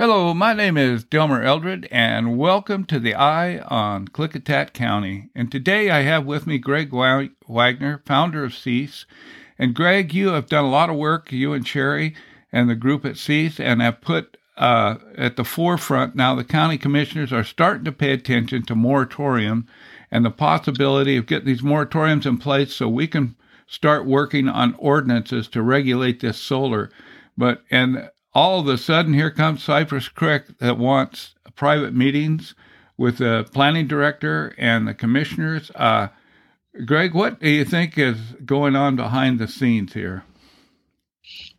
Hello, my name is Delmer Eldred, and welcome to the Eye on Klickitat County. And today I have with me Greg Wagner, founder of Cease. And Greg, you have done a lot of work, you and Sherry and the group at Cease, and have put uh, at the forefront now the county commissioners are starting to pay attention to moratorium and the possibility of getting these moratoriums in place so we can start working on ordinances to regulate this solar. But and all of a sudden, here comes Cypress Creek that wants private meetings with the planning director and the commissioners. Uh, Greg, what do you think is going on behind the scenes here?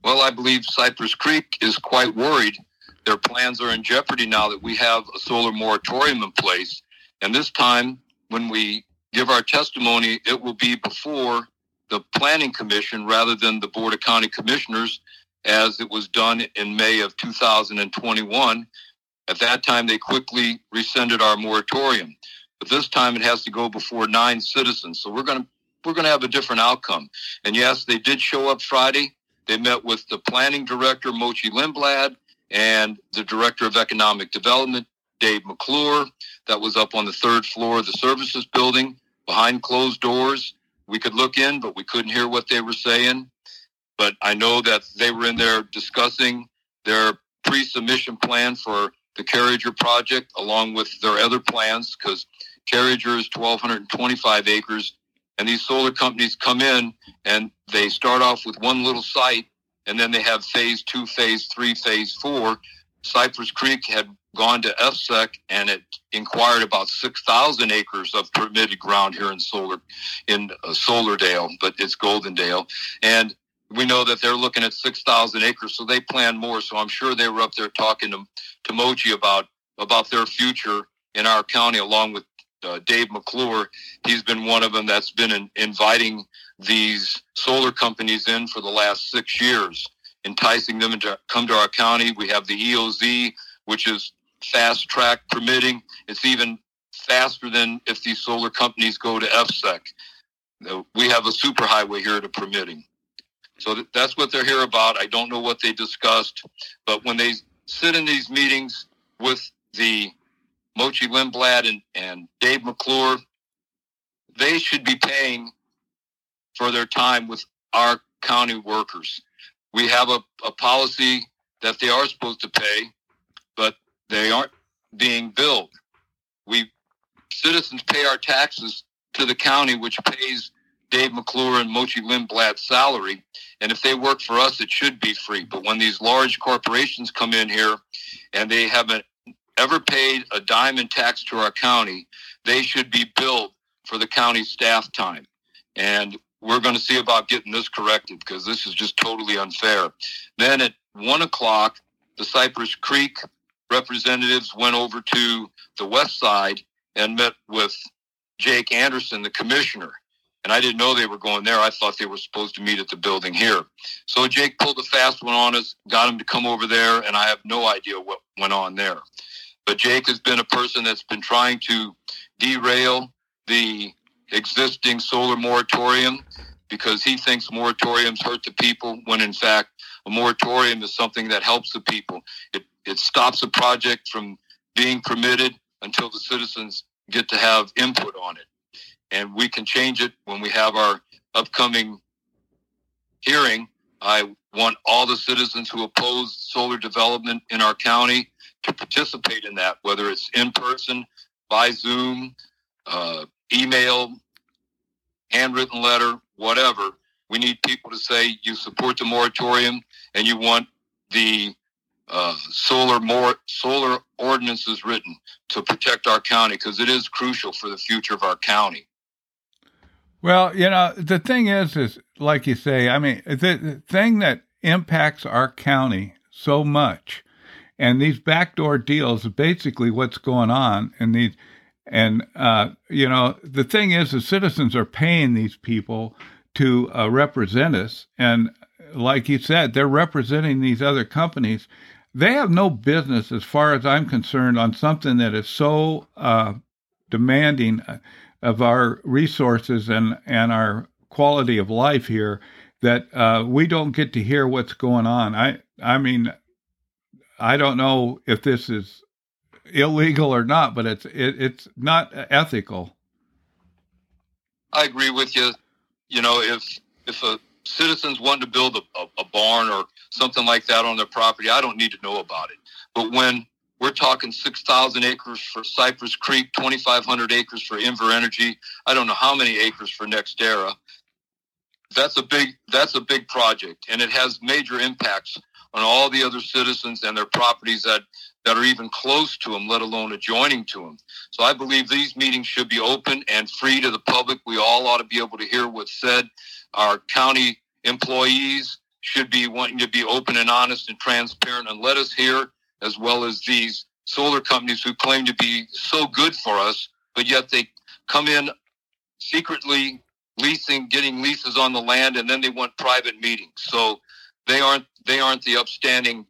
Well, I believe Cypress Creek is quite worried. Their plans are in jeopardy now that we have a solar moratorium in place. And this time, when we give our testimony, it will be before the Planning Commission rather than the Board of County Commissioners as it was done in May of 2021. At that time, they quickly rescinded our moratorium. But this time it has to go before nine citizens. So we're going to we're going to have a different outcome. And yes, they did show up Friday. They met with the planning director, Mochi Lindblad, and the director of economic development, Dave McClure. That was up on the third floor of the services building behind closed doors. We could look in, but we couldn't hear what they were saying. But I know that they were in there discussing their pre submission plan for the Carriger project along with their other plans because Carriger is 1,225 acres. And these solar companies come in and they start off with one little site and then they have phase two, phase three, phase four. Cypress Creek had gone to EFSEC and it inquired about 6,000 acres of permitted ground here in Solar, in uh, Solardale, but it's Goldendale. And we know that they're looking at 6,000 acres, so they plan more. So I'm sure they were up there talking to, to Mochi about, about their future in our county, along with uh, Dave McClure. He's been one of them that's been in, inviting these solar companies in for the last six years, enticing them to come to our county. We have the EOZ, which is fast track permitting. It's even faster than if these solar companies go to EFSEC. We have a superhighway here to permitting. So that's what they're here about. I don't know what they discussed, but when they sit in these meetings with the Mochi Lindblad and, and Dave McClure, they should be paying for their time with our county workers. We have a, a policy that they are supposed to pay, but they aren't being billed. We citizens pay our taxes to the county, which pays Dave McClure and Mochi Lindblad's salary. And if they work for us, it should be free. But when these large corporations come in here and they haven't ever paid a dime in tax to our county, they should be billed for the county staff time. And we're going to see about getting this corrected because this is just totally unfair. Then at one o'clock, the Cypress Creek representatives went over to the west side and met with Jake Anderson, the commissioner and I didn't know they were going there. I thought they were supposed to meet at the building here. So Jake pulled a fast one on us, got him to come over there, and I have no idea what went on there. But Jake has been a person that's been trying to derail the existing solar moratorium because he thinks moratoriums hurt the people when in fact a moratorium is something that helps the people. It, it stops a project from being permitted until the citizens get to have input on it and we can change it when we have our upcoming hearing. I want all the citizens who oppose solar development in our county to participate in that, whether it's in person, by Zoom, uh, email, handwritten letter, whatever. We need people to say you support the moratorium and you want the uh, solar solar ordinances written to protect our county because it is crucial for the future of our county. Well, you know, the thing is, is like you say, I mean, the, thing that impacts our county so much, and these backdoor deals, basically what's going on, and these, and uh, you know, the thing is, the citizens are paying these people to uh, represent us, and like you said, they're representing these other companies. They have no business, as far as I'm concerned, on something that is so uh, demanding of our resources and, and our quality of life here that uh, we don't get to hear what's going on. I I mean, I don't know if this is illegal or not, but it's it, it's not ethical. I agree with you. You know, if if a citizens want to build a, a, a barn or something like that on their property, I don't need to know about it. But when we're talking 6,000 acres for Cypress Creek, 2,500 acres for Invenergy. I don't know how many acres for NextEra. That's a big that's a big project, and it has major impacts on all the other citizens and their properties that that are even close to them, let alone adjoining to them. So I believe these meetings should be open and free to the public. We all ought to be able to hear what's said. Our county employees should be wanting to be open and honest and transparent and let us hear, as well as these solar companies who claim to be so good for us, but yet they come in secretly leasing, getting leases on the land, and then they want private meetings. So they aren't they aren't the upstanding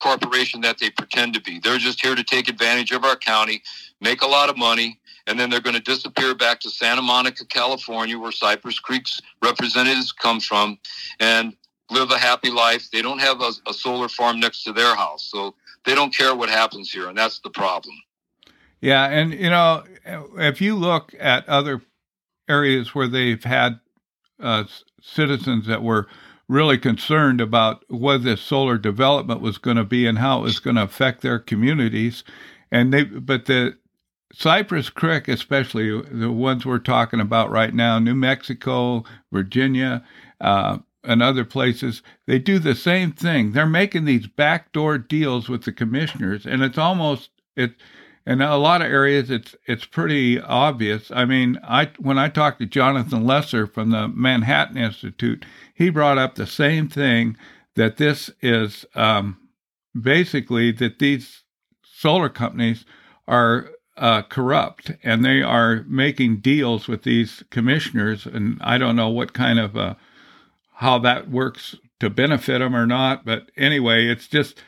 corporation that they pretend to be. They're just here to take advantage of our county, make a lot of money, and then they're going to disappear back to Santa Monica, California, where Cypress Creek's representatives come from, and live a happy life. They don't have a, a solar farm next to their house, so they don't care what happens here, and that's the problem. Yeah, and you know, if you look at other areas where they've had uh, citizens that were really concerned about what this solar development was going to be and how it was going to affect their communities. And they, but the Cypress Creek, especially the ones we're talking about right now, New Mexico, Virginia, uh, and other places, they do the same thing. They're making these backdoor deals with the commissioners, and it's almost it. In a lot of areas, it's it's pretty obvious. I mean, I when I talked to Jonathan Lesser from the Manhattan Institute, he brought up the same thing that this is um, basically that these solar companies are uh, corrupt and they are making deals with these commissioners, and I don't know what kind of uh, how that works to benefit them or not. But anyway, it's just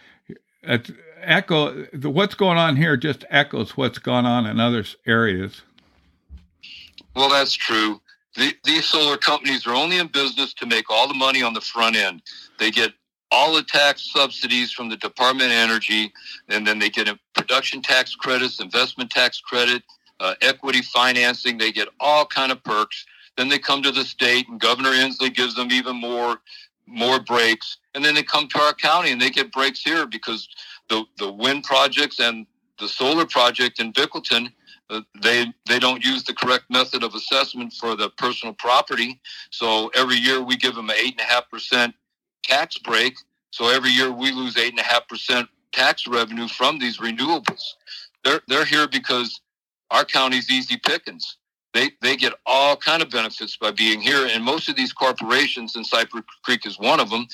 it's echo what's going on here just echoes what's gone on in other areas. Well, that's true. The, these solar companies are only in business to make all the money on the front end. They get all the tax subsidies from the Department of Energy, and then they get production tax credits, investment tax credit, uh, equity financing. They get all kind of perks. Then they come to the state, and Governor Inslee gives them even more more breaks. And then they come to our county, and they get breaks here because the the wind projects and the solar project in Bickleton, uh, they they don't use the correct method of assessment for the personal property. So every year we give them an eight and a half percent tax break. So every year we lose eight and a half percent tax revenue from these renewables. They're they're here because our county's easy pickings they they get all kind of benefits by being here. And most of these corporations, and Cypress Creek is one of them,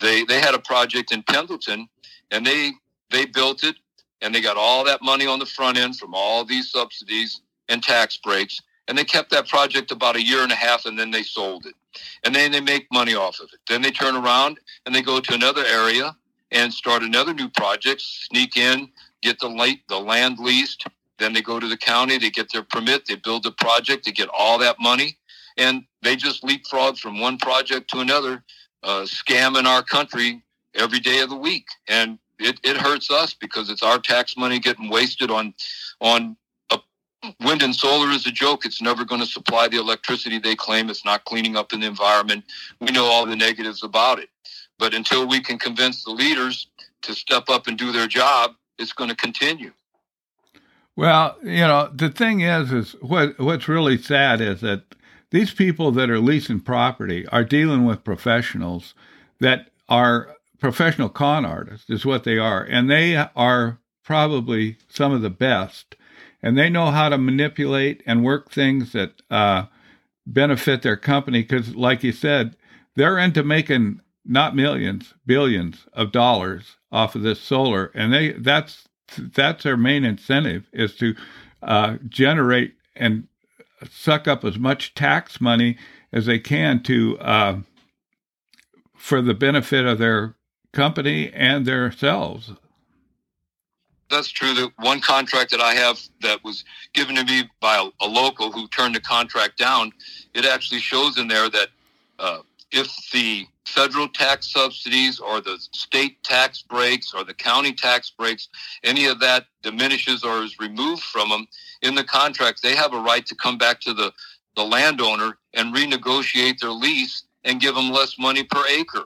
they they had a project in Pendleton, and they they built it, and they got all that money on the front end from all these subsidies and tax breaks, and they kept that project about a year and a half, and then they sold it, and then they make money off of it. Then they turn around and they go to another area and start another new project, sneak in, get the late the land leased then they go to the county, they get their permit, they build the project, they get all that money, and they just leapfrog from one project to another, uh, scamming our country every day of the week. And it, it hurts us because it's our tax money getting wasted on on a, wind and solar is a joke. It's never going to supply the electricity they claim. It's not cleaning up in the environment. We know all the negatives about it. But until we can convince the leaders to step up and do their job, it's going to continue. Well, you know, the thing is, is what what's really sad is that these people that are leasing property are dealing with professionals that are professional con artists, is what they are, and they are probably some of the best, and they know how to manipulate and work things that uh, benefit their company. Because, like you said, they're into making not millions, billions of dollars off of this solar, and they that's that's their main incentive is to uh, generate and suck up as much tax money as they can to uh, for the benefit of their company and themselves. That's true. The one contract that I have that was given to me by a, a local who turned the contract down, it actually shows in there that uh, if the federal tax subsidies or the state tax breaks or the county tax breaks, any of that diminishes or is removed from them in the contract, they have a right to come back to the, the landowner and renegotiate their lease and give them less money per acre.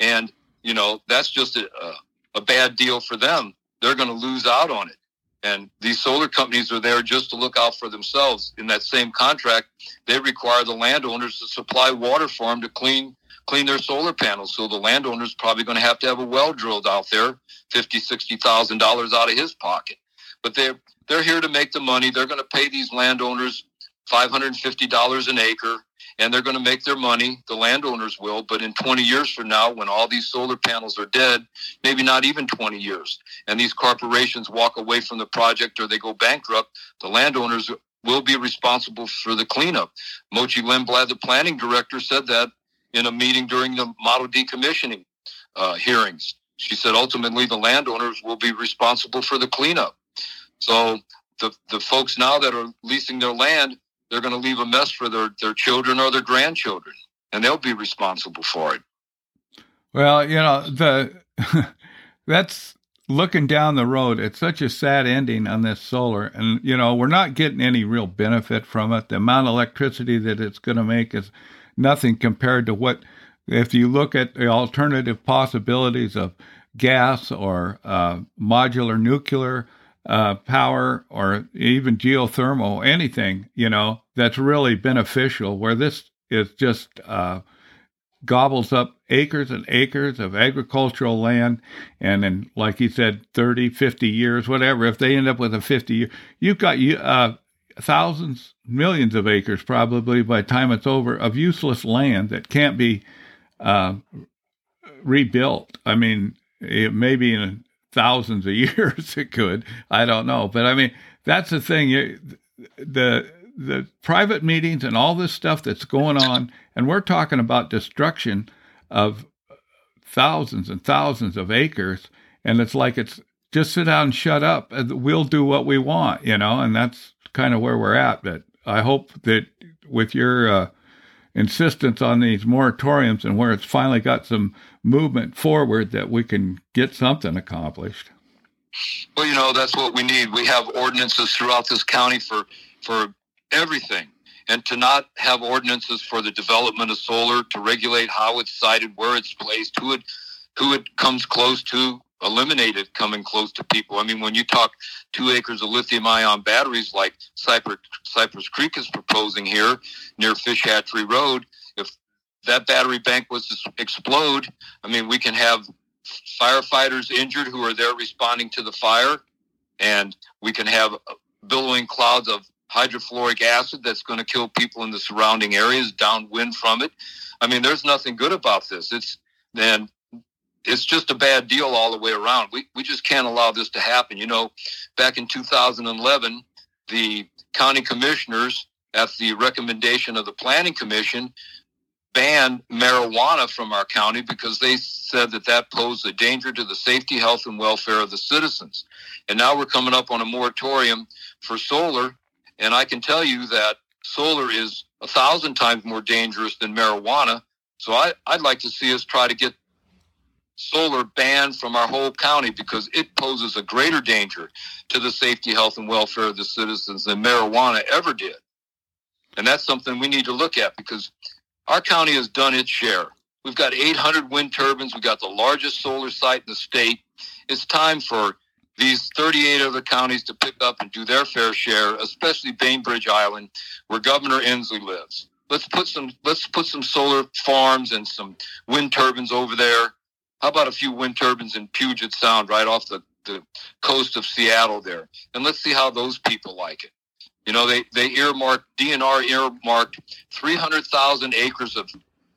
And, you know, that's just a, a, a bad deal for them. They're going to lose out on it. And these solar companies are there just to look out for themselves. In that same contract, they require the landowners to supply water for them to clean clean their solar panels. So the landowner's probably going to have to have a well drilled out there, fifty, sixty thousand dollars out of his pocket. But they're they're here to make the money. They're going to pay these landowners five hundred and fifty dollars an acre, and they're going to make their money. The landowners will. But in twenty years from now, when all these solar panels are dead, maybe not even twenty years, and these corporations walk away from the project or they go bankrupt, the landowners will be responsible for the cleanup. Mochi Lindblad, the planning director, said that in a meeting during the model decommissioning uh, hearings. She said ultimately the landowners will be responsible for the cleanup. So the, the folks now that are leasing their land, they're going to leave a mess for their, their children or their grandchildren, and they'll be responsible for it. Well, you know, the that's looking down the road. It's such a sad ending on this solar, and you know, we're not getting any real benefit from it. The amount of electricity that it's going to make is nothing compared to what, if you look at the alternative possibilities of gas or uh, modular nuclear uh, power or even geothermal, anything, you know, that's really beneficial, where this is just uh, gobbles up acres and acres of agricultural land. And then, like you said, 30, 50 years, whatever, if they end up with a 50 year, you've got you, uh, thousands, millions of acres probably by time it's over of useless land that can't be uh, rebuilt. I mean, it maybe in thousands of years it could. I don't know, but I mean that's the thing. The the private meetings and all this stuff that's going on, and we're talking about destruction of thousands and thousands of acres, and it's like it's just sit down and shut up, and we'll do what we want, you know, and that's kind of where we're at. But I hope that with your uh, insistence on these moratoriums and where it's finally got some movement forward, that we can get something accomplished. Well, you know that's what we need. We have ordinances throughout this county for for everything, and to not have ordinances for the development of solar to regulate how it's sited, where it's placed, who it who it comes close to, eliminated coming close to people. I mean, when you talk two acres of lithium ion batteries like Cypress, Cypress Creek is proposing here near Fish Hatchery Road, if that battery bank was to explode, I mean, we can have firefighters injured who are there responding to the fire, and we can have billowing clouds of hydrofluoric acid that's going to kill people in the surrounding areas downwind from it. I mean, there's nothing good about this. It's then it's just a bad deal all the way around. We, we just can't allow this to happen. You know, back in 2011, the county commissioners, at the recommendation of the planning commission, banned marijuana from our county because they said that that posed a danger to the safety, health, and welfare of the citizens. And now we're coming up on a moratorium for solar. And I can tell you that solar is a thousand times more dangerous than marijuana. So I, I'd like to see us try to get solar banned from our whole county because it poses a greater danger to the safety, health, and welfare of the citizens than marijuana ever did. And that's something we need to look at because our county has done its share. We've got 800 wind turbines. We've got the largest solar site in the state. It's time for these 38 other counties to pick up and do their fair share, especially Bainbridge Island, where Governor Inslee lives. Let's put some let's put some solar farms and some wind turbines over there how about a few wind turbines in Puget Sound, right off the, the coast of Seattle there? And let's see how those people like it. You know, they, they earmarked, DNR earmarked 300,000 acres of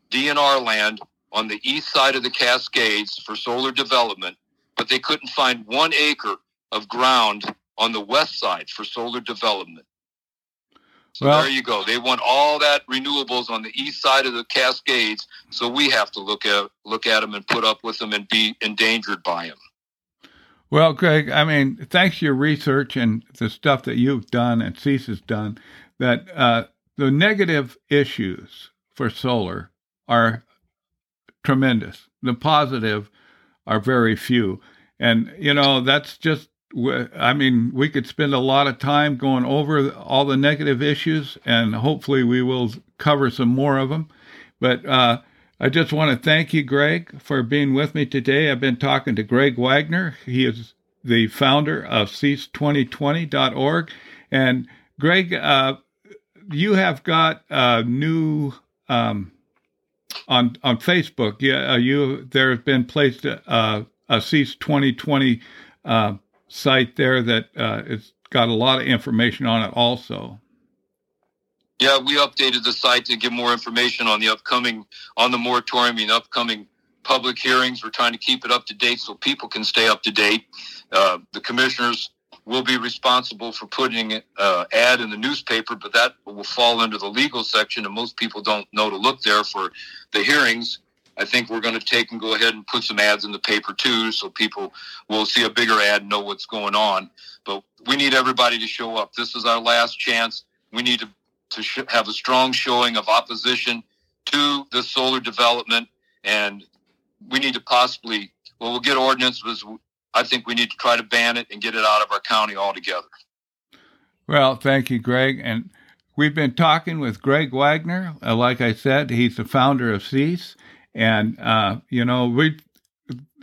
DNR land on the east side of the Cascades for solar development, but they couldn't find one acre of ground on the west side for solar development. So well, there you go. They want all that renewables on the east side of the Cascades, so we have to look at look at them and put up with them and be endangered by them. Well, Greg, I mean, thanks to your research and the stuff that you've done and Cease has done, that uh, the negative issues for solar are tremendous. The positive are very few. And, you know, that's just, I mean, we could spend a lot of time going over all the negative issues, and hopefully we will cover some more of them. But uh, I just want to thank you, Greg, for being with me today. I've been talking to Greg Wagner. He is the founder of cease2020.org. And Greg, uh, you have got a new um, on on Facebook. Yeah, uh, you there have been placed a, a Cease 2020 uh, site there that uh, it's got a lot of information on it. Also. Yeah, we updated the site to give more information on the upcoming on the moratorium and upcoming public hearings. We're trying to keep it up to date so people can stay up to date. Uh, the commissioners will be responsible for putting an uh, ad in the newspaper, but that will fall under the legal section, and most people don't know to look there for the hearings. I think we're going to take and go ahead and put some ads in the paper too, so people will see a bigger ad and know what's going on. But we need everybody to show up. This is our last chance. We need to, to sh- have a strong showing of opposition to the solar development, and we need to possibly, well, we'll get ordinances I think we need to try to ban it and get it out of our county altogether. Well, thank you, Greg. And we've been talking with Greg Wagner. Uh, like I said, he's the founder of Cease. And, uh, you know, we,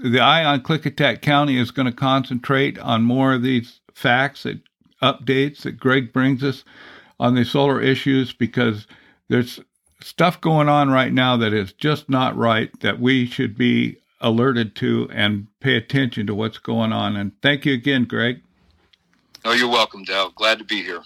the Eye on Klickitat County is going to concentrate on more of these facts that updates that Greg brings us on the solar issues because there's stuff going on right now that is just not right that we should be alerted to and pay attention to what's going on. And thank you again, Greg. Oh, you're welcome, Dale. Glad to be here.